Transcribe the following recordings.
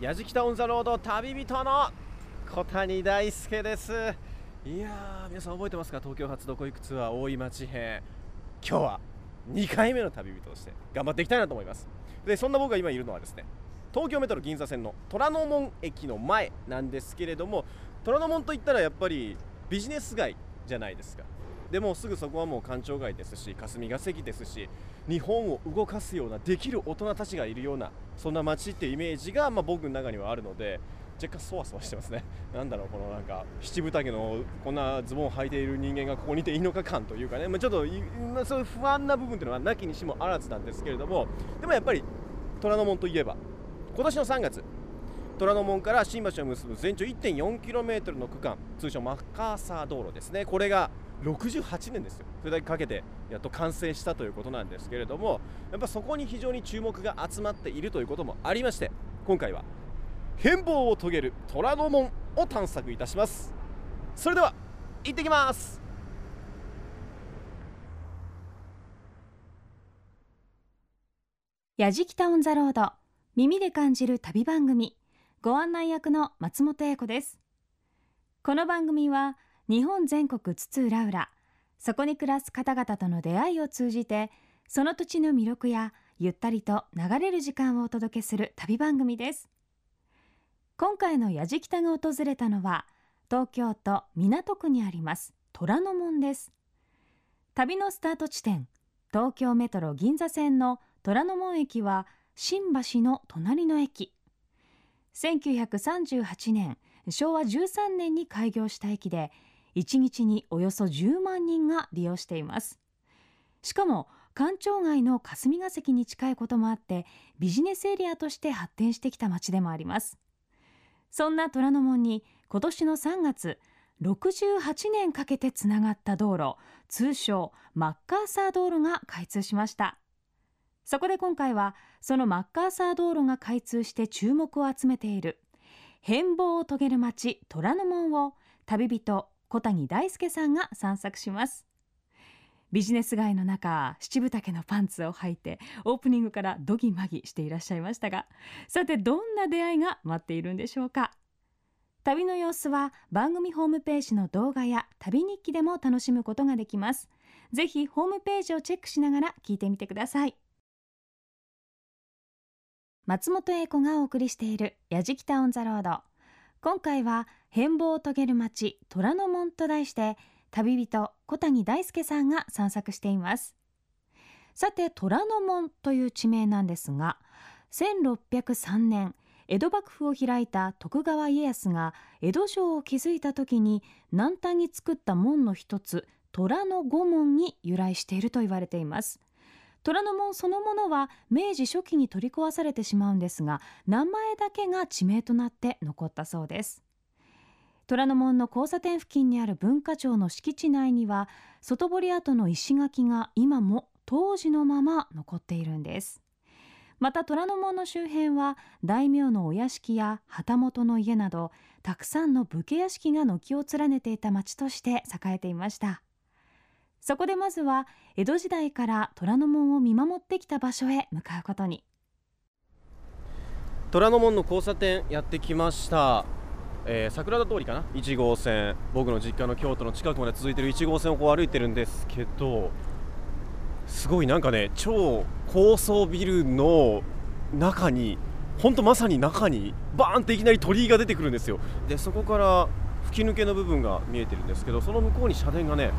やじきたオンザロード旅人の小谷大輔です。いやー皆さん覚えてますか？東京発どこ行くツアー大井町編。今日は2回目の旅人として頑張っていきたいなと思います。でそんな僕が今いるのはですね東京メトロ銀座線の虎ノ門駅の前なんですけれども虎ノ門といったらやっぱりビジネス街じゃないですか。でもすぐそこはもう官庁街ですし霞が関ですし日本を動かすようなできる大人たちがいるようなそんな街っていうイメージが、まあ、僕の中にはあるので若干そわそわしてますね。なんだろうこのなんか七分丈のこんなズボンを履いている人間がここにいていいのか感というかね、まあ、ちょっと、そういう不安な部分というのはなきにしもあらずなんですけれどもでもやっぱり虎ノ門といえば今年の3月虎ノ門から新橋を結ぶ全長 1.4km の区間通称マッカーサー道路ですね。これが68年ですよ。それだけかけてやっと完成したということなんですけれどもやっぱそこに非常に注目が集まっているということもありまして今回は変貌を遂げる虎ノ門を探索いたします。それでは行ってきます。やじきたオンザロード耳で感じる旅番組ご案内役の松本英子です。この番組は日本全国津々浦々。そこに暮らす方々との出会いを通じてその土地の魅力やゆったりと流れる時間をお届けする旅番組です。今回のやじきたが訪れたのは東京都港区にあります虎ノ門です。旅のスタート地点東京メトロ銀座線の虎ノ門駅は新橋の隣の駅。1938年昭和13年に開業した駅で1日におよそ10万人が利用しています。しかも官庁街の霞が関に近いこともあってビジネスエリアとして発展してきた街でもあります。そんな虎ノ門に今年の3月68年かけてつながった道路通称マッカーサー道路が開通しました。そこで今回はそのマッカーサー道路が開通して注目を集めている変貌を遂げる街虎ノ門を旅人小谷大輔さんが散策します。ビジネス街の中七分丈のパンツを履いてオープニングからドギマギしていらっしゃいましたがさてどんな出会いが待っているんでしょうか。旅の様子は番組ホームページの動画や旅日記でも楽しむことができます。ぜひホームページをチェックしながら聞いてみてください。松本英子がお送りしているやじきたオンザロード。今回は変貌を遂げる街虎ノ門と題して旅人小谷大輔さんが散策しています。さて虎ノ門という地名なんですが1603年江戸幕府を開いた徳川家康が江戸城を築いた時に南端に作った門の一つ虎の御門に由来していると言われています。虎ノ門そのものは明治初期に取り壊されてしまうんですが名前だけが地名となって残ったそうです。虎ノ門の交差点付近にある文化庁の敷地内には外堀跡の石垣が今も当時のまま残っているんです。また虎ノ門の周辺は大名のお屋敷や旗本の家などたくさんの武家屋敷が軒を連ねていた町として栄えていました。そこでまずは江戸時代から虎ノ門を見守ってきた場所へ向かうことに。虎ノ門の交差点やってきました、えー桜田通りかな？1号線僕の実家の京都の近くまで続いてる1号線をこう歩いてるんですけどすごいなんかね超高層ビルの中に本当まさに中にバーンっていきなり鳥居が出てくるんですよ。でそこから吹き抜けの部分が見えてるんですけどその向こうに社殿がね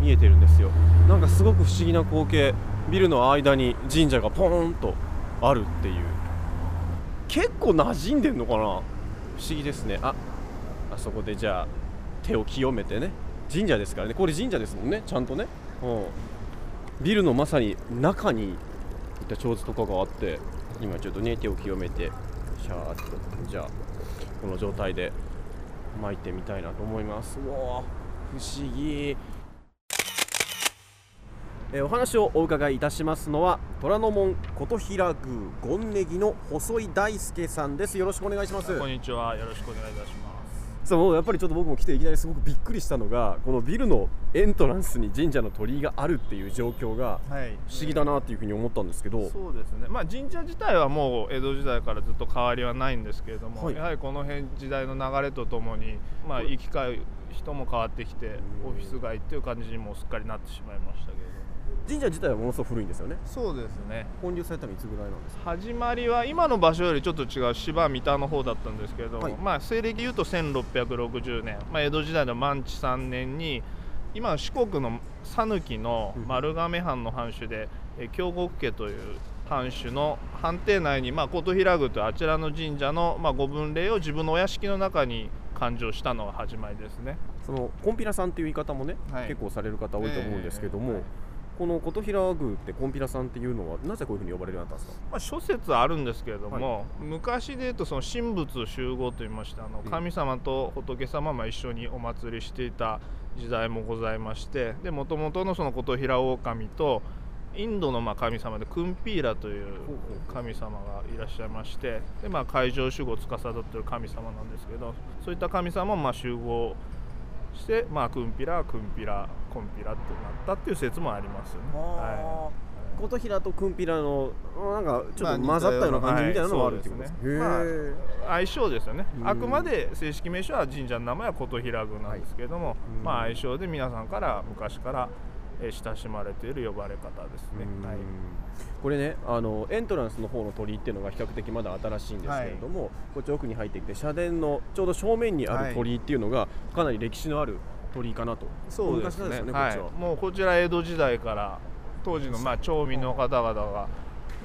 見えてるんですよ。なんかすごく不思議な光景。ビルの間に神社がポーンとあるっていう。結構馴染んでんのかな？不思議ですね。ああそこでじゃあ手を清めてね。神社ですからね。これ神社ですもんね。ちゃんとね。うん。ビルのまさに中にいった長図とかがあって今ちょっとね手を清めてシャーっとじゃあこの状態で巻いてみたいなと思います。うわ不思議。えーお話をお伺いいたしますのは虎ノ門琴平宮権ネギの細井大輔さんです。よろしくお願いします。こんにちは。よろしくお願いいたします。そうやっぱりちょっと僕も来ていきなりすごくびっくりしたのがこのビルのエントランスに神社の鳥居があるっていう状況がはい。不思議だなっていうふうに思ったんですけど、そうですね、まあ、神社自体はもう江戸時代からずっと変わりはないんですけれども、はい。やはりこの辺時代の流れとともに、まあ、行き交う人も変わってきてオフィス街っていう感じにもうすっかりなってしまいましたけれども神社自体はものすごく古いんですよね。そうですね。建立されたのいつぐらいなんですか？始まりは今の場所よりちょっと違う芝三田の方だったんですけれども、はい。まあ西暦でいうと1660年、まあ、江戸時代の満治3年に今の四国の讃岐の丸亀藩の藩主で、え京極家という藩主の藩邸内に、まあ、琴平宮というあちらの神社の、まあ、ご分霊を自分のお屋敷の中に勘定したのが始まりですね。そのコンピラさんっていう言い方もね、はい。結構される方多いと思うんですけども、ええはいこの琴平宮ってコンピラさんっていうのはなぜこういうふうに呼ばれるようになったんですか？まあ、諸説あるんですけれども、昔でいうとその神仏集合といいましてあのうん。神様と仏様が一緒にお祭りしていた時代もございましてでもともとのその琴平狼とインドのまあ神様でクンピーラという神様がいらっしゃいましてで、まあ、海上守護を司っている神様なんですけどそういった神様もまあ集合して、まあ、クンピラクンピラコンピラってなったっていう説もありますよね。はい。琴平とクンピラのなんかちょっとまあ混ざったような感じみたいなのがある似っていうことですね。へ相性ですよね。うん。あくまで正式名称は神社の名前は琴平宮なんですけれども、うん。まあ相性で皆さんから昔からえー親しまれている呼ばれ方ですね、うん。はい、これねあのエントランスの方の鳥居っていうのが比較的まだ新しいんですけれども、こっち奥に入ってきて社殿のちょうど正面にある鳥居っていうのがかなり歴史のある鳥居かなと。そうですね。ねはい。もうこちら江戸時代から当時のまあ町民の方々が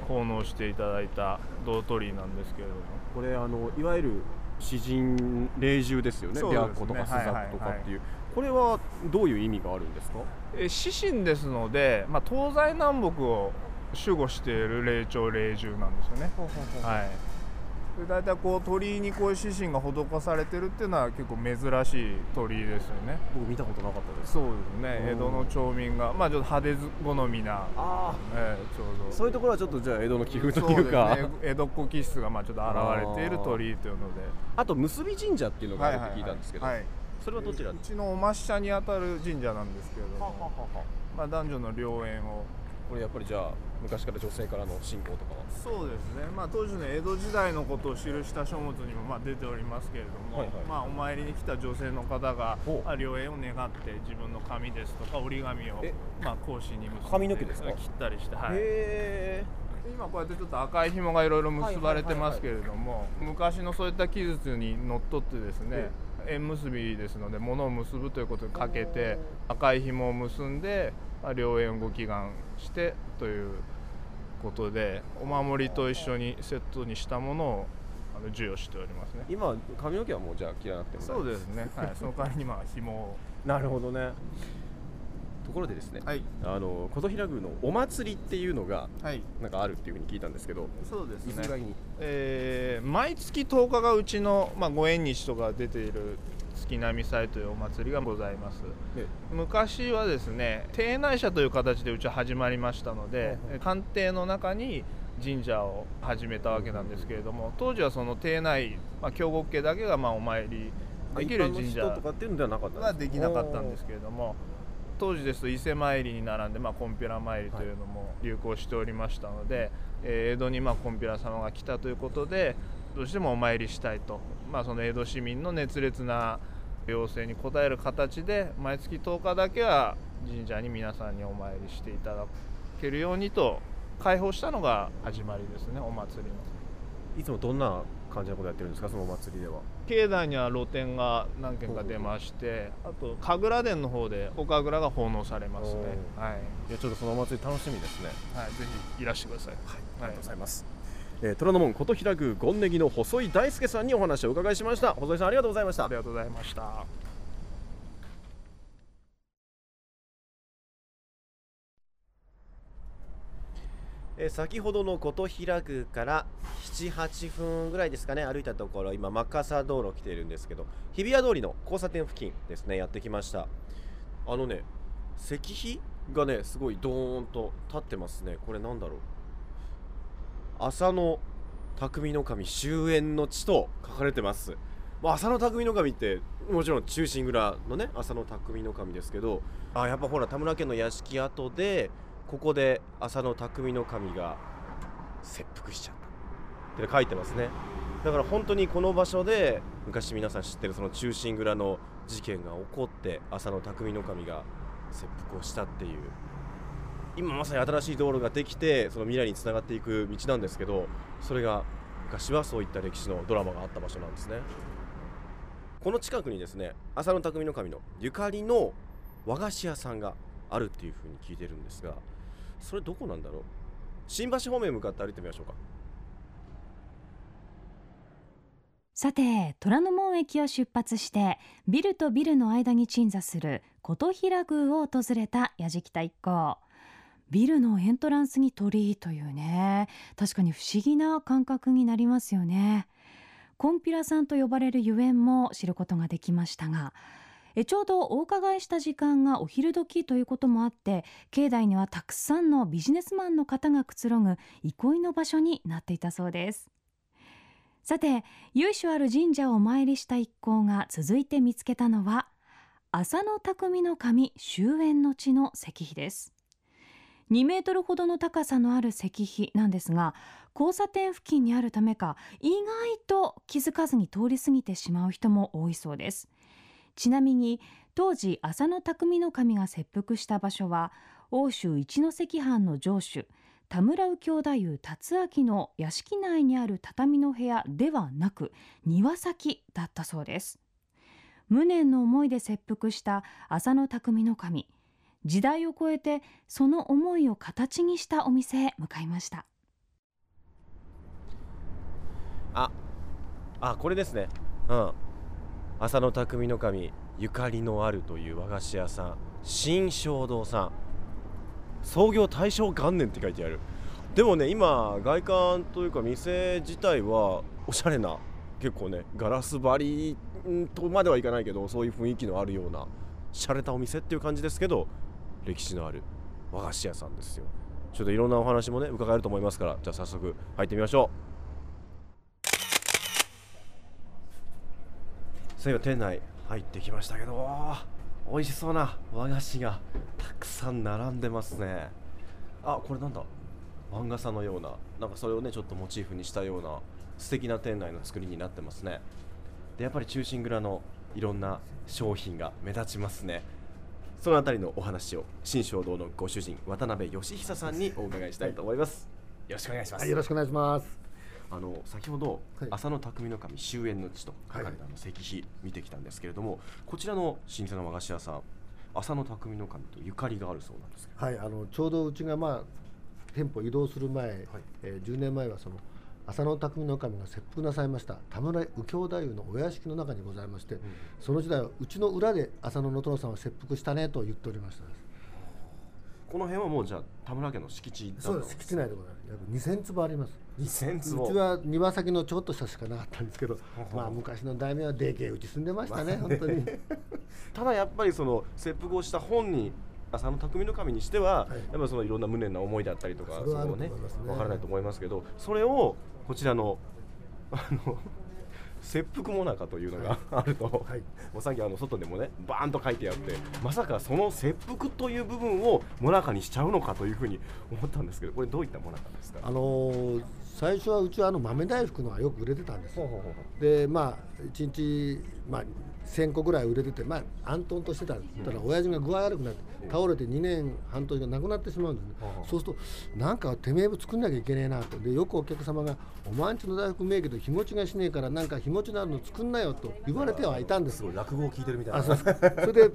奉納していただいた銅鳥居なんですけれども。これあのいわゆる詩人霊獣ですよね。そうですね。白虎とか朱雀とかっていう、はこれはどういう意味があるんですか？えー獅神ですので、まあ、東西南北を守護している霊長霊獣なんですよね。はい。で大体こう鳥居にこういう獅神が施されてるっていうのは結構珍しい鳥居ですよね。僕見たことなかったです。そうですね。うん。江戸の町民がまあちょっと派手好みな、あえーちょうど。あそういうところはちょっとじゃあ江戸の気風というか。ね。江戸っ子気質がまあちょっと現れている鳥居というので。あと結び神社っていうのがあるって聞いたんですけど、はいはいそれはどちらうちのお抹茶にあたる神社なんですけれども、まあ、男女の良縁を。これやっぱりじゃあ昔から女性からの信仰とかは。そうですね、まあ、当時の江戸時代のことを記した書物にもまあ出ておりますけれども、はいはい。まあ、お参りに来た女性の方が良縁を願って自分の髪ですとか折り紙をえ？まあ格子に結んで髪の毛ですか？切ったりして、はい、へ今こうやってちょっと赤い紐がいろいろ結ばれてますけれども昔のそういった記述にのっとってですね縁結びですので物を結ぶということにかけて赤い紐を結んでまあ良縁をご祈願してということでお守りと一緒にセットにしたものをあの授与しておりますね。今髪の毛はもうじゃあ切らなくてもそうですね、はい、その代わりにまあ紐を。なるほどねところでですね、はい。あの琴平宮のお祭りっていうのがはい。なんかあるっていうふうに聞いたんですけどそうですね。えー毎月10日がうちの、まあ、ご縁日とか出ている月並祭というお祭りがございます。え昔はですね邸内社という形でうちは始まりましたのでほう官邸の中に神社を始めたわけなんですけれども当時はその邸内、まあ、京極家だけがまあお参りできる神社人とかっていうのではなかったはできなかったんですけれども当時ですと伊勢参りに並んで、まあ、コンピラ参りというのも流行しておりましたので、えー江戸にまあコンピラ様が来たということでどうしてもお参りしたいと、まあ、その江戸市民の熱烈な要請に応える形で毎月10日だけは神社に皆さんにお参りしていただけるようにと開放したのが始まりですねお祭りの。いつもどんな感じのことやってるんですかそのお祭りでは境内には露店が何軒か出ましてあと神楽殿の方でお神楽が奉納されますね。はい、いやちょっとそのお祭り楽しみですね。はい、ぜひいらしてください。ありがとうございます、えー、虎ノ門琴平宮権ネギの細井大輔さんにお話をお伺いしました。細井さんありがとうございました。ありがとうございましたえ先ほどの琴平宮から78分ぐらいですかね歩いたところ今マカサ道路来ているんですけど日比谷通りの交差点付近ですねやってきました。あのね石碑がねすごいドーンと立ってますね。これなんだろう。浅野匠の神終焉の地と書かれてます。まあ、浅野匠の神ってもちろん忠臣蔵のね浅野匠の神ですけどあやっぱほら田村家の屋敷跡でここで浅野匠の神が切腹しちゃった。って書いてますね。だから本当にこの場所で昔皆さん知ってるその忠臣蔵の事件が起こって浅野匠の神が切腹をしたっていう。今まさに新しい道路ができてその未来につながっていく道なんですけどそれが昔はそういった歴史のドラマがあった場所なんですね。この近くにですね浅野匠の神のゆかりの和菓子屋さんがあるっていうふうに聞いてるんですがそれどこなんだろう？新橋方面向かって歩いてみましょうか。さて虎ノ門駅を出発してビルとビルの間に鎮座する琴平宮を訪れた矢敷田一行。ビルのエントランスに鳥居というね確かに不思議な感覚になりますよね。コンピラさんと呼ばれるゆえんも知ることができましたがえちょうどお伺いした時間がお昼時ということもあって境内にはたくさんのビジネスマンの方がくつろぐ憩いの場所になっていたそうです。さて由緒ある神社をお参りした一行が続いて見つけたのは浅野匠の神終焉の地の石碑です。2メートルほどの高さのある石碑なんですが交差点付近にあるためか意外と気づかずに通り過ぎてしまう人も多いそうです。ちなみに当時浅野匠の神が切腹した場所は欧州一関藩の城主田村右京太夫達明の屋敷内にある畳の部屋ではなく庭先だったそうです。無念の思いで切腹した浅野匠の神時代を超えてその思いを形にしたお店へ向かいました。ああこれですね。うん。浅野匠の神ゆかりのあるという和菓子屋さん新正堂さん。創業大正元年って書いてある。でもね今外観というか店自体はおしゃれな結構ねガラス張りとまではいかないけどそういう雰囲気のあるような洒落たお店っていう感じですけど歴史のある和菓子屋さんですよ。ちょっといろんなお話もね伺えると思いますからじゃあ早速入ってみましょう。そういえば店内入ってきましたけど美味しそうな和菓子がたくさん並んでますね。あこれなんだ？漫画さのようななんかそれをねちょっとモチーフにしたような素敵な店内の作りになってますね。でやっぱり中心蔵のいろんな商品が目立ちますね。そのあたりのお話を新正堂のご主人渡辺義久さんにお伺いしたいと思います。よろしくお願いします、はい、よろしくお願いしますあの先ほど、はい。浅野匠の神終焉の地と書かれたあの石碑見てきたんですけれども、こちらの老舗の和菓子屋さん浅野匠の神とゆかりがあるそうなんですけど。はいあのちょうどうちがまあ店舗移動する前、えー10年前はその浅野匠の神が切腹なさいました田村右京太夫のお屋敷の中にございまして、その時代はうちの裏で浅野の殿さんは切腹したねと言っておりましたこの辺はもうじゃあ田村家の敷地だったそうです。敷地内でございます。約2000坪あります2000う坪。ちは庭先のちょっとしたしかなかったんですけど まあ昔の大名はでけえうち住んでましたね 本当に。ただやっぱりその切腹をした本人浅野匠の神にしては、はい。やっぱそのいろんな無念な思いだったりとかそれはね。ねわからないと思いますけどそれをこちらの あの切腹もなかというのがあると、はい。もうさっきあの外でもねバーンと書いてあってまさかその切腹という部分をもなかにしちゃうのかというふうに思ったんですけどこれどういったもなかですか？あのー最初はうちはあの豆大福のがよく売れてたんです。でまあ1日、まあ、1000個ぐらい売れてて、まあ、安頓としてたんですただ親父が具合悪くなって倒れて2年半年が亡くなってしまうんですそうするとなんかてめえ作んなきゃいけねえなと。でよくお客様が「お前んちの大福名義で日持ちがしねえからなんか日持ちのあるの作んなよ」と言われてはいたんです。落語を聞いてるみたいな。あそれで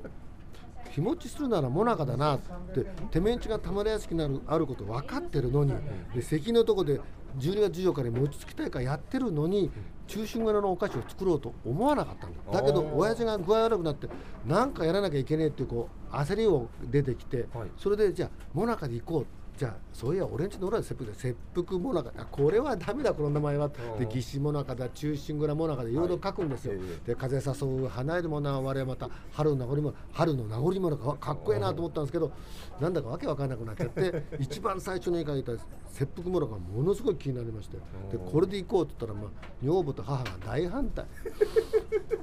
日持ちするならもなかだなっててめんちが田村屋敷にあるあること分かってるのにで関のとこで12月14日に餅つき大会やってるのに中心柄のお菓子を作ろうと思わなかったんだ。だけど親父が具合悪くなって何かやらなきゃいけねえっていうこう焦りを出てきて、はい。それでじゃあもなかで行こうじゃあそういや俺んちの裏で切腹で切腹もなかあこれはダメだこの名前は。うん。で義士もなかだ中心蔵もなかでい。ろいろ書くんですよ、はいええ。で風誘う花よりもな我々また春の名残も春の名残もなかかっこええなと思ったんですけどなんだかわけわかんなくなっちゃって 一番最初に書いた切腹もなかがものすごい気になりましてでこれで行こうって言ったら、まあ、女房と母が大反対。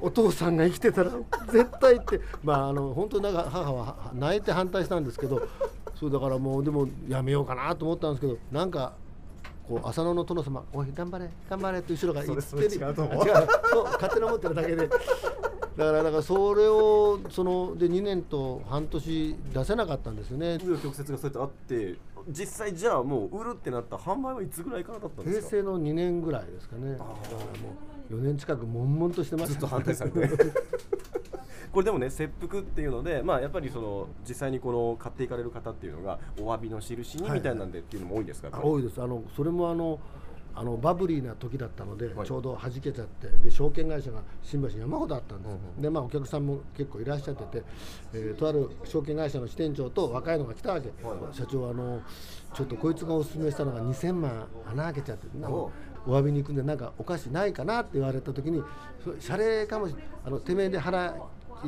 お父さんが生きてたら絶対ってまああの本当になんか母は泣いて反対したんですけどそうだからもうでもやめようかなと思ったんですけどなんかこう浅野の殿様「おい頑張れ頑張れ」って後ろが言ってそれそれ違うと思うあ違う勝手に思ってるだけで。だからだからそれをそので2年と半年出せなかったんですよね。紆余曲折がそうやってあって実際じゃあもう売るってなった販売はいつぐらいからだったんですか？平成の2年ぐらいですかね。だからもう4年近く悶々としてました。ずっと反対されてこれでもね切腹っていうのでまあやっぱりその実際にこの買っていかれる方っていうのがお詫びの印にはい。みたいなんでっていうのも多いんですか、やっあぱり？多いです。あのそれもあのあのバブリーな時だったので、はい。ちょうど弾けちゃってで証券会社が新橋に山ほどあったんです、うんうんでまあお客さんも結構いらっしゃってて、えーとある証券会社の支店長と若いのが来たわけ、社長あのちょっとこいつがおすすめしたのが2000万穴開けちゃっておお詫びに行くんでなんかお菓子ないかなって言われた時にそ謝礼かもしあのてめえで腹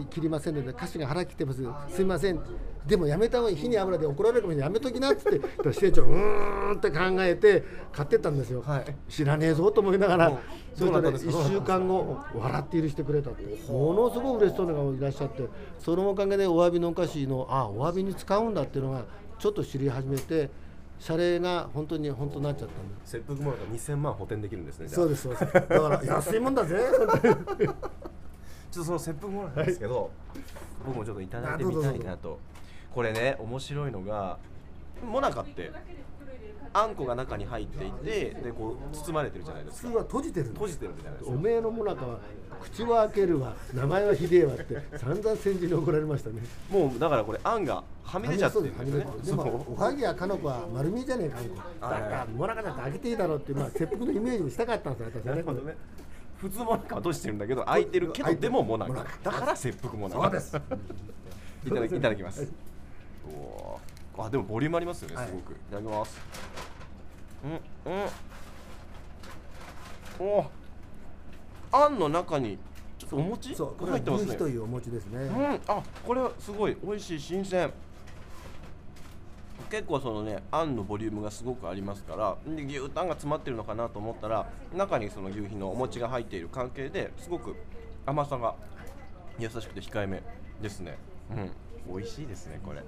切りませんので歌詞が腹切ってます。すいません。でもやめた方がいい。火に油で怒られるかもしれない。やめときなっつって。支店長うーんって考えて買ってったんですよ、はい。知らねえぞと思いながら、うんそしたらどうなったんですか？1週間後笑って許してくれたって。ものすごい嬉しそうな方がいらっしゃって。そのおかげでお詫びのお菓子のあお詫びに使うんだっていうのがちょっと知り始めて謝礼が本当に本当になっちゃったんで切腹もなんか2000万補填できるんですねじゃあ。そうですそうです。だから安いもんだぜちょっとその切腹もなんですけど、僕もちょっといただいてみたいなと。これね面白いのがモナカってあんこが中に入っていてでこう包まれてるじゃないですか。普通は閉じてる閉じてるじゃないですか。おめえのもなかは口は開けるわ。名前はひでえわって散々戦時に怒られましたね。もうだからこれあんがはみ出ちゃってるんでね。でもおはぎやかのこは丸見えじゃねえかあんこ。だからもなかだって開けていいだろうっていうまあ切腹のイメージにしたかったんですよ私はね。なるほどね普通モナカは閉じてるんだけど開いてるけどでもモナカモナカだから切腹モナカそうです。いただきいただきます。おおー。あでもボリュームありますよねはい。すごく、い、ただきます。うんうん。おー。あんの中にお餅そうこれは入ってますね。牛皮というお餅ですね、うん、あこれはすごい美味しい新鮮結構そのねあんのボリュームがすごくありますからで牛タンが詰まってるのかなと思ったら中にその牛皮のお餅が入っている関係ですごく甘さが優しくて控えめですね。うん。美味しいですねこれ。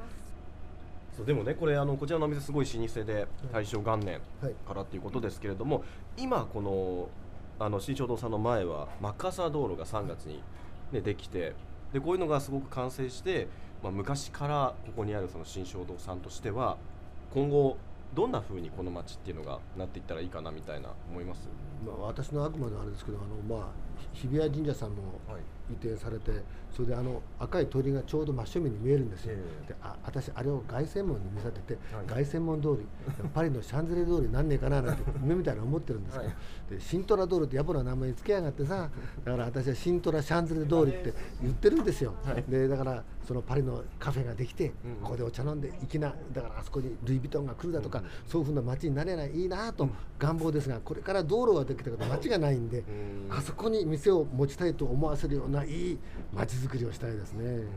そうでもねこれあのこちらのお店すごい老舗で大正元年はい。からっていうことですけれども今このあの新正堂さんの前はマッカーサー道路が3月に、ね、できてでこういうのがすごく完成して、まあ、昔からここにあるその新正堂さんとしては今後どんな風にこの街っていうのがなっていったらいいかなみたいな思います？まあ、私のあくまであれですけどあの、まあ、ひ日比谷神社さんもはい移転されてそれであの赤い鳥居がちょうど真正面に見えるんですよ、ええ。であ私あれを凱旋門に見立てて、はい。凱旋門通りパリのシャンゼリゼ通りなんねえかななんて 夢みたいな思ってるんですけど、はい。でシントラ通りって野暮な名前につけやがってさだから私はシントラシャンゼリゼ通りって言ってるんですよ、はい。でだからそのパリのカフェができて、ここでお茶飲んで粋なだからあそこにルイ・ヴィトンが来るだとか、そういうふうな街になれないいいなと願望ですがこれから道路ができたけど街がないんで、うん。あそこに店を持ちたいと思わせるようないい街づくりをしたいですね。うん。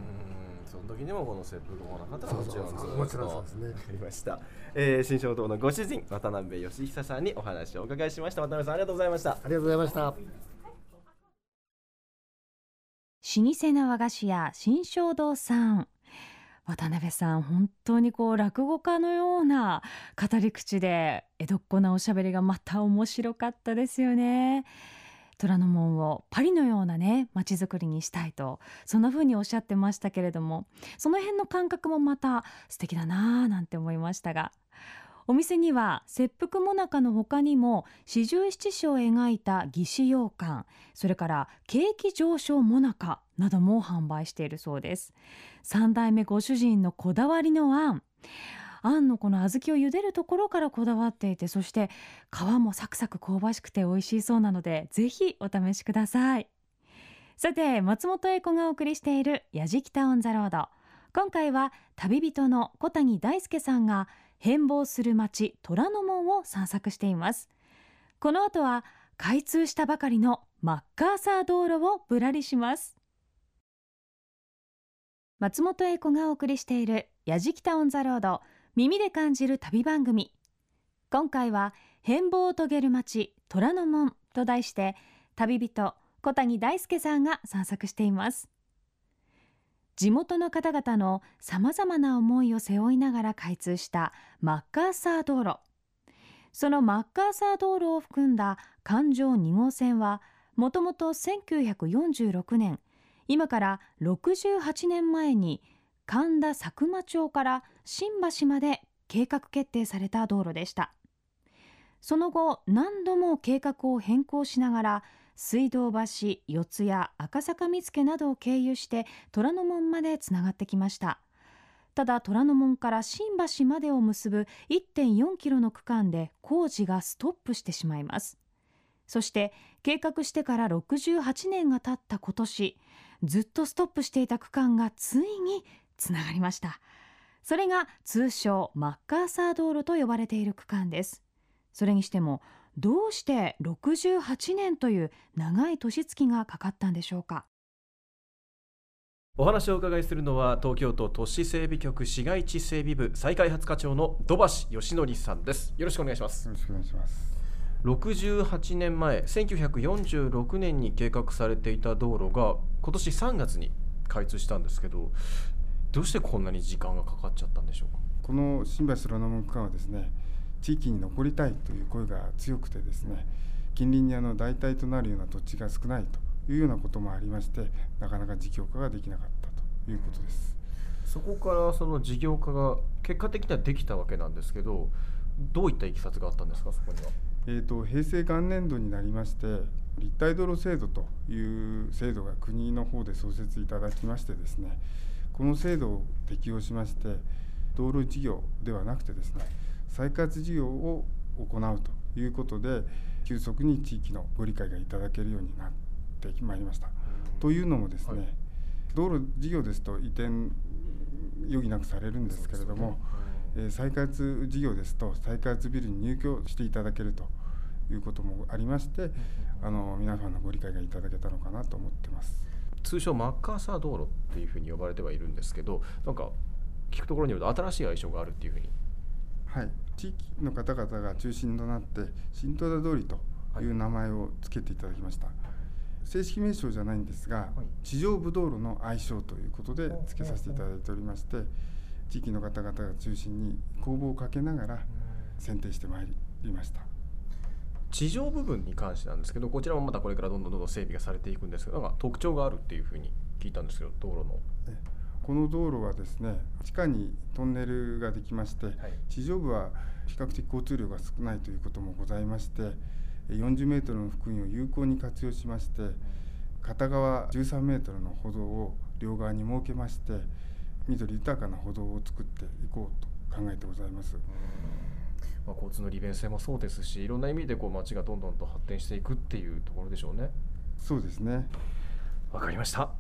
その時にもこの切腹もなかったらもちろんそうそうそうずっともちろんそうですね。わかりました、えー、新正堂のご主人渡辺義久さんにお話をお伺いしました。渡辺さんありがとうございました。ありがとうございました。老舗の和菓子屋新正堂さん。渡辺さん本当にこう落語家のような語り口で江戸っ子なおしゃべりがまた面白かったですよね虎ノ門をパリのようなね街づくりにしたいとそんな風におっしゃってましたけれどもその辺の感覚もまた素敵だなぁなんて思いましたがお店には切腹もなかの他にも四十七士を描いた義士羊羹それから景気上昇もなかなども販売しているそうです。三代目ご主人のこだわりのあんあんのこの小豆を茹でるところからこだわっていてそして皮もサクサク香ばしくて美味しいそうなのでぜひお試しください。さて松本英子がお送りしている「やじきた on the road」今回は旅人の小谷大輔さんが変貌する町虎ノ門を散策しています。この後は開通したばかりのマッカーサー道路をぶらりします。松本英子がお送りしている「やじきた on the road」耳で感じる旅番組。今回は変貌を遂げる町虎ノ門と題して旅人小谷大輔さんが散策しています。地元の方々のさまざまな思いを背負いながら開通したマッカーサー道路。そのマッカーサー道路を含んだ環状2号線はもともと1946年今から68年前に神田佐久間町から新橋まで計画決定された道路でした。その後何度も計画を変更しながら水道橋四谷赤坂見附などを経由して虎ノ門までつながってきました。ただ虎ノ門から新橋までを結ぶ1.4キロの区間で工事がストップしてしまいます。そして計画してから68年が経った今年ずっとストップしていた区間がついにつながりました。それが通称マッカーサー道路と呼ばれている区間です。それにしてもどうして68年という長い年月がかかったんでしょうか？お話をお伺いするのは東京都都市整備局市街地整備部再開発課長の土橋義則さんです。よろしくお願いします。よろしくお願いします。68年前1946年に計画されていた道路が今年3月に開通したんですけどどうしてこんなに時間がかかっちゃったんでしょうか？この新橋虎ノ門区間はですね地域に残りたいという声が強くてですね近隣にあの代替となるような土地が少ないというようなこともありましてなかなか事業化ができなかったということです。そこからその事業化が結果的にはできたわけなんですけどどういったいきさつがあったんですか？そこには。えーと、平成元年度になりまして立体道路制度という制度が国の方で創設いただきましてですねこの制度を適用しまして道路事業ではなくてですね再開発事業を行うということで急速に地域のご理解がいただけるようになってまいりました。というのもですね、はい、道路事業ですと移転余儀なくされるんですけれども、ねはい、再開発事業ですと再開発ビルに入居していただけるということもありまして、あの皆さんのご理解がいただけたのかなと思ってます。通称マッカーサー道路っていうふうに呼ばれてはいるんですけど、なんか聞くところによると新しい愛称があるっていうふうに。はい、地域の方々が中心となって新戸田通りという名前を付けていただきました、はい、正式名称じゃないんですが、はい、地上部道路の愛称ということで付けさせていただいておりまして地域の方々が中心に公募をかけながら選定してまいりました地上部分に関してなんですけどこちらもまたこれからどんどんどんどん整備がされていくんですけどなんか特徴があるっていうふうに聞いたんですけど道路の。この道路はですね地下にトンネルができまして、はい、地上部は比較的交通量が少ないということもございまして40メートルの福音を有効に活用しまして片側13メートルの歩道を両側に設けまして緑豊かな歩道を作っていこうと考えてございます。まあ、交通の利便性もそうですしいろんな意味でこう街がどんどんと発展していくっていうところでしょうね。そうですね。わかりました。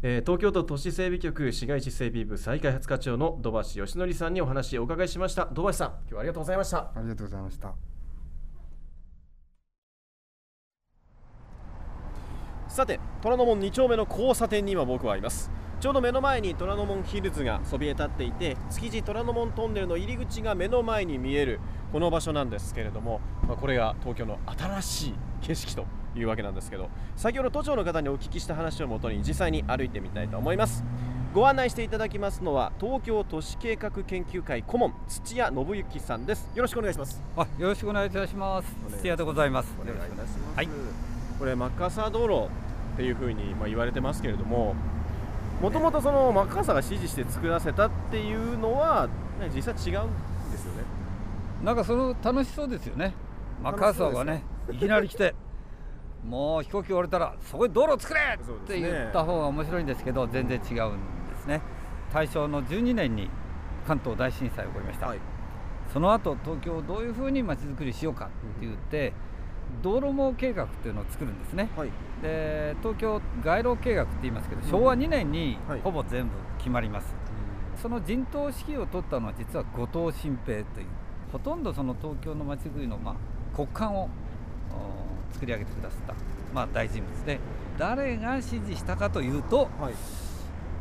えー、東京都都市整備局市街地整備部再開発課長の土橋義則さんにお話をお伺いしました。土橋さん今日はありがとうございました。ありがとうございました。さて虎ノ門2丁目の交差点に今僕はいますちょうど目の前に虎ノ門ヒルズがそびえ立っていて築地虎ノ門トンネルの入り口が目の前に見えるこの場所なんですけれども、まあ、これが東京の新しい景色というわけなんですけど先ほど都庁の方にお聞きした話をもとに実際に歩いてみたいと思います。ご案内していただきますのは東京都市計画研究会顧問土屋信之さんです。よろしくお願いします。あよろしくお願いいたします。土屋でございます。お願いいたします。はい。これマッカーサー道路っていうふうにまあ言われてますけれどももともとそのマッカーサーが指示して作らせたっていうのは実際違うんですよね。なんかその楽しそうですよね。マッカーサーがねいきなり来て もう飛行機降りたらそこに道路作れ！って言った方が面白いんですけど全然違うんですね。大正の12年に関東大震災起こりました、はい、その後東京をどういうふうにまちづくりしようかって言って、道路網計画っていうのを作るんですね、はい、で東京街路計画って言いますけど、昭和2年にほぼ全部決まります、はい、その陣頭指揮を取ったのは実は後藤新平というほとんどその東京のまちづくりのまあ骨幹を作り上げてくださった、まあ、大人物で誰が指示したかというと、はい、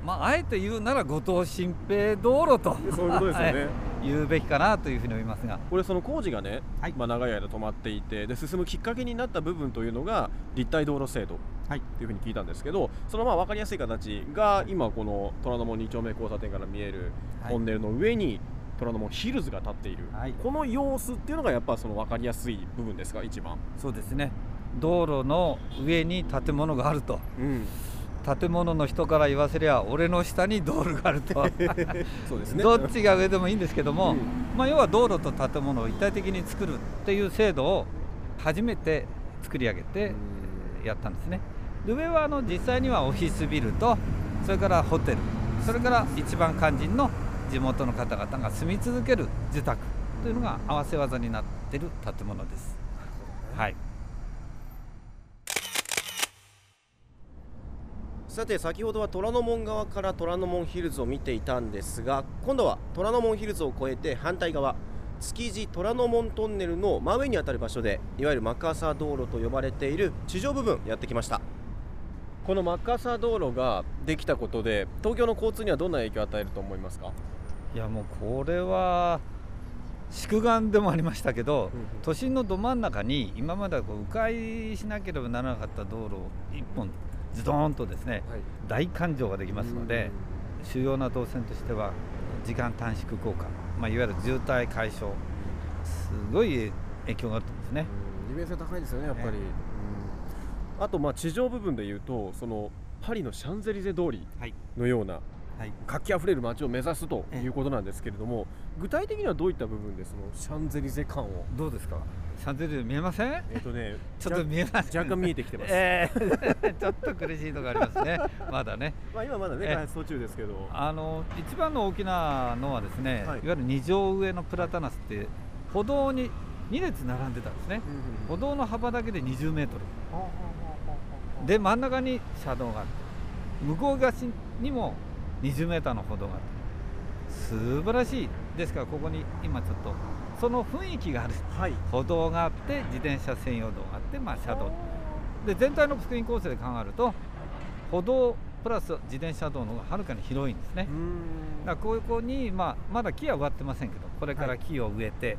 まあ、あえて言うなら後藤新平道路と。そういうことですよね 言うべきかなというふうに思いますが。これその工事がね、はい、まあ、長い間止まっていてで進むきっかけになった部分というのが立体道路制度。とい。うふうに聞いたんですけど、そのまあ分かりやすい形が今この虎ノ門2丁目交差点から見えるトンネルの上に虎ノ門ヒルズが立っている、はい。この様子っていうのがやっぱその分かりやすい部分ですか一番、そうですね。道路の上に建物があると。うん、建物の人から言わせりゃ俺の下に道路があると。そうですね。どっちが上でもいいんですけども、うん。まあ、要は道路と建物を一体的に作るっていう制度を初めて作り上げてやったんですね。で上はあの実際にはオフィスビルとそれからホテルそれから一番肝心の地元の方々が住み続ける住宅というのが合わせ技になっている建物です。はいさて先ほどは虎ノ門側から虎ノ門ヒルズを見ていたんですが今度は虎ノ門ヒルズを越えて反対側築地虎ノ門トンネルの真上にあたる場所でいわゆるマッカーサー道路と呼ばれている地上部分やってきました。このマッカーサー道路ができたことで東京の交通にはどんな影響を与えると思いますか？いやもうこれは宿願でもありましたけど、都心のど真ん中に今まではこう迂回しなければならなかった道路を一本ズドーンとですね大環状ができますので主要な動線としては時間短縮効果、まあ、いわゆる渋滞解消すごい影響があったんですね。利便性高いですよねやっぱり、ね。うん。あとまあ地上部分でいうとそのパリのシャンゼリゼ通りのようなはい活気あふれる街を目指すということなんですけれども具体的にはどういった部分でそのシャンゼリゼ感を。どうですかシャンゼリゼ見えませんえっ、とね。ちょっと見えます若干見えてきてます、えーちょっと苦しいとこありますね。まだね。まあ今まだねえ開発途中ですけど。あの一番の大きなのはですね、はい。い、わゆる二条上のプラタナスって歩道に2列並んでたんですね。歩道の幅だけで20メートル。で真ん中に車道があって向こう側にも20メーターの歩道があって素晴らしい。ですからここに今ちょっとその雰囲気がある。はい。歩道があって自転車専用道があって、まあ、車道。で全体のスクリーン構成で考えると歩道プラス自転車道の方がはるかに広いんですね。だからここに、まあ、まだ木は植わってませんけどこれから木を植えて、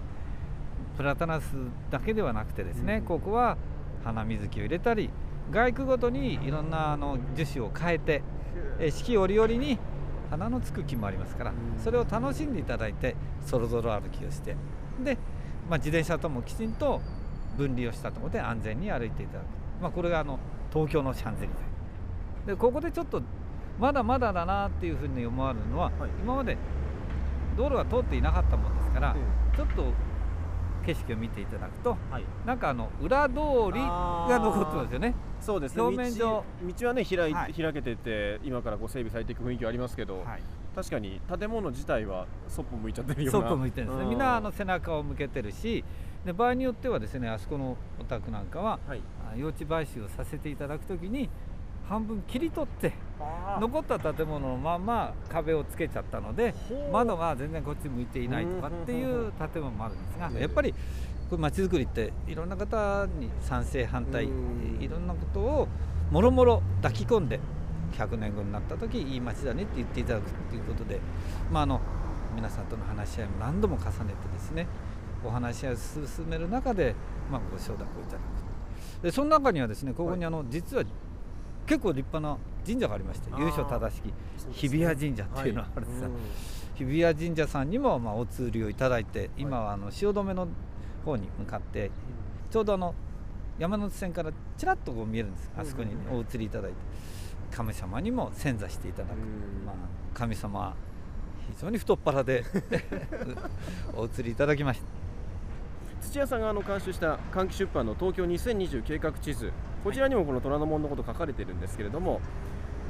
プラタナスだけではなくてですね、うん。ここは花水木を入れたり外区ごとにいろんなあの樹種を変えてえ四季折々に花のつく木もありますから、うん。それを楽しんでいただいてそろそろ歩きをしてで、まあ、自転車ともきちんと分離をしたところで安全に歩いていただく、まあ、これがあの東京のシャンゼリゼ。でここでちょっとまだまだだなっていうふうに思われるのは、はい。今まで道路が通っていなかったもんですから、ちょっと景色を見ていただくとはい。なんかあの裏通りが残ってますよね。そうですね。表面上。道道はね開い、はい。開けてて今からこう整備されていく雰囲気はありますけど、はい。確かに建物自体はそっぽ向いちゃってるような。そっぽ向いてるんですね、うん。みんなあの背中を向けてるしで場合によってはですねあそこのお宅なんかははい。あ用地買収をさせていただくときに半分切り取って残った建物のまま壁をつけちゃったので窓が全然こっち向いていないとかっていう建物もあるんですがねやっぱりこれ街づくりっていろんな方に賛成反対うん。いろんなことをもろもろ抱き込んで100年後になった時いい街だねって言っていただくっていうことで、まあ、あの皆さんとの話し合いも何度も重ねてですねお話し合いを進める中で、まあ、ご承諾をいただく。でその中にはですねここにあの、実は結構立派な神社がありまして由緒正しき日比谷神社っていうのがあるんですが、日比谷神社さんにもまあお通りをいただいて今はあの汐留の方に向かってちょうどあの山手線からちらっとこう見えるんです。あそこにねお移りいただいて神様にも遷座していただく。うん。まあ神様は非常に太っ腹で お移りいただきました。土屋さんがあの監修した換気出版の東京2020計画地図こちらにもこの虎ノ門のこと書かれてるんですけれども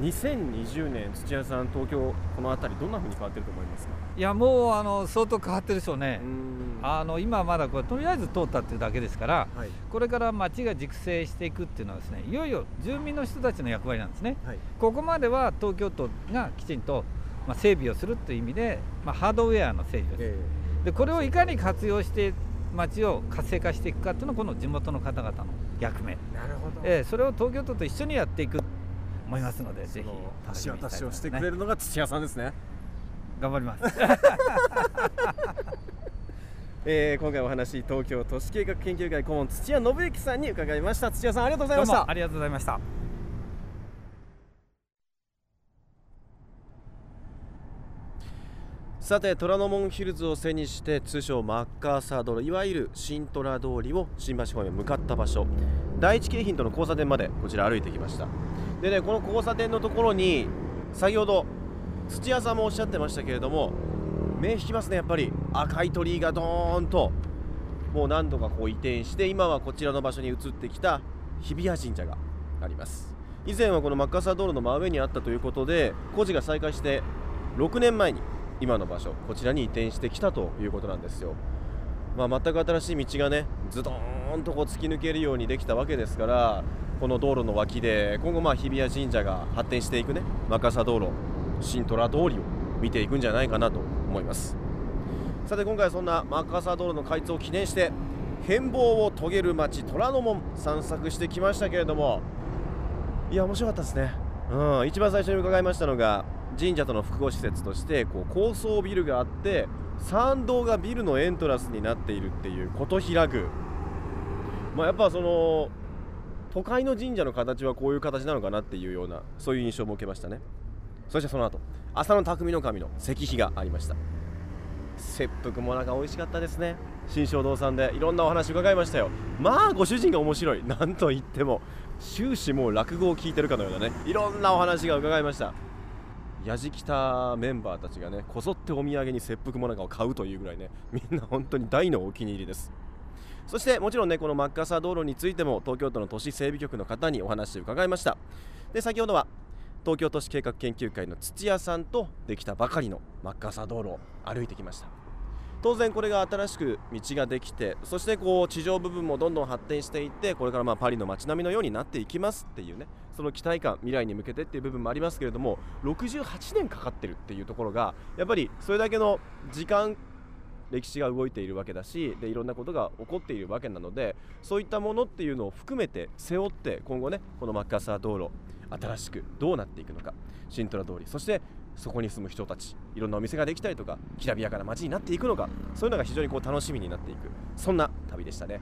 2020年土屋さん東京この辺りどんな風に変わってると思いますか？いやもうあの相当変わってるでしょうね、ん。あの今まだこれとりあえず通ったっていうだけですからはい。これから街が熟成していくっていうのはですねいよいよ住民の人たちの役割なんですね。はい。ここまでは東京都がきちんと、まあ、整備をするという意味で、まあ、ハードウェアの整備をする、でこれをいかに活用して街を活性化していくかっていうのがこの地元の方々の役目、なるほど。えーそれを東京都と一緒にやっていくと思いますのでぜひ橋渡しをしてくねれるのが土屋さんですね、頑張ります。えー今回お話東京都市計画研究会顧問土屋信之さんに伺いました。土屋さんありがとうございました。どうもありがとうございましたさて虎ノ門ヒルズを背にして通称マッカーサー道路いわゆる新虎通りを新橋方面向かった場所。第一京浜との交差点までこちら歩いてきました。でねこの交差点のところに先ほど土屋さんもおっしゃってましたけれども目引きますねやっぱり。赤い鳥居がドーンともう何度かこう移転して今はこちらの場所に移ってきた日比谷神社があります。以前はこのマッカーサー道路の真上にあったということで工事が再開して6年前に今の場所こちらに移転してきたということなんですよ、まあ、全く新しい道がねズドーンとこう突き抜けるようにできたわけですからこの道路の脇で今後まあ日比谷神社が発展していくねマッカーサー道路新虎通りを見ていくんじゃないかなと思います。さて今回はそんなマッカーサー道路の開通を記念して変貌を遂げる街虎ノ門散策してきましたけれどもいや面白かったですね、うん、一番最初に伺いましたのが神社との複合施設としてこう高層ビルがあって参道がビルのエントランスになっているっていう琴平宮まあ、やっぱその都会の神社の形はこういう形なのかなっていうようなそういう印象も受けましたね。そしてその後浅野匠の神の石碑がありました。切腹もなんか美味しかったですね。新正堂さんでいろんなお話伺いましたよ。まあご主人が面白い。なんといっても終始もう落語を聞いてるかのようなねいろんなお話が伺いました。やじきたメンバーたちがねこぞってお土産に切腹もなかを買うというぐらいねみんな本当に大のお気に入りです。そしてもちろんねこのマッカーサー道路についても東京都の都市整備局の方にお話を伺いました。で先ほどは東京都市計画研究会の土屋さんとできたばかりのマッカーサー道路を歩いてきました。当然これが新しく道ができてそしてこう地上部分もどんどん発展していってこれからまあパリの街並みのようになっていきますっていうね。その期待感未来に向けてっていう部分もありますけれども68年かかってるっていうところがやっぱりそれだけの時間歴史が動いているわけだしでいろんなことが起こっているわけなのでそういったものっていうのを含めて背負って今後ねこのマッカーサー道路新しくどうなっていくのかシントラ通りそしてそこに住む人たちいろんなお店ができたりとかきらびやかな街になっていくのかそういうのが非常にこう楽しみになっていくそんな旅でしたね。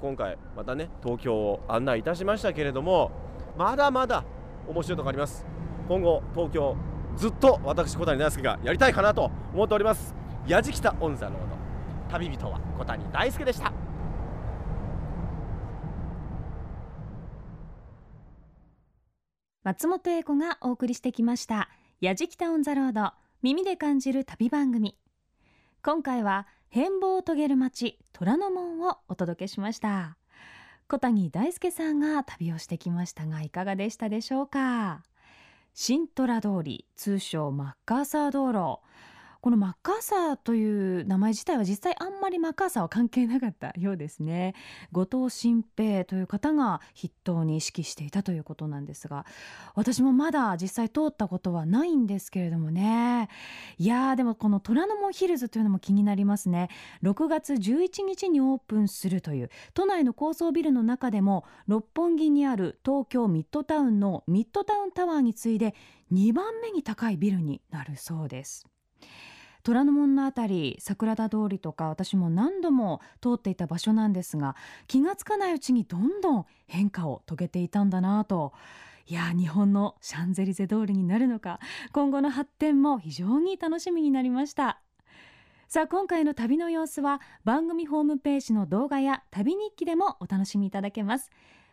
今回またね東京を案内いたしましたけれどもまだまだ面白いとこあります。今後東京ずっと私小谷大輔がやりたいかなと思っております。やじきたオンザロード旅人は小谷大輔でした。松本英子がお送りしてきました。やじきたオンザロード耳で感じる旅番組。今回は変貌を遂げる街虎ノ門をお届けしました。小谷大輔さんが旅をしてきましたがいかがでしたでしょうか？新虎通り通称マッカーサー道路。このマッカーサーという名前自体は実際あんまりマッカーサーは関係なかったようですね。後藤新平という方が筆頭に意識していたということなんですが私もまだ実際通ったことはないんですけれどもね。いやーでもこの虎ノ門ヒルズというのも気になりますね。6月11日にオープンするという都内の高層ビルの中でも六本木にある東京ミッドタウンのミッドタウンタワーに次いで2番目に高いビルになるそうです。虎ノ門のあたり桜田通りとか私も何度も通っていた場所なんですが気がつかないうちにどんどん変化を遂げていたんだなと。いや日本のシャンゼリゼ通りになるのか今後の発展も非常に楽しみになりました。さあ今回の旅の様子は番組ホームページの動画や旅日記でもお楽しみいただけます。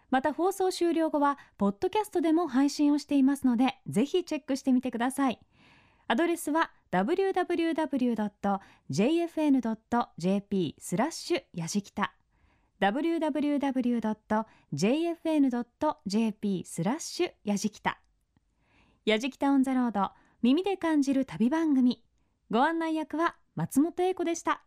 また放送終了後はポッドキャストでも配信をしていますのでぜひチェックしてみてください。アドレスは www.jfn.jp スラッシュやじきた。www.jfn.jp スラッシュやじきた。やじきたオンザロード耳で感じる旅番組。ご案内役は松本英子でした。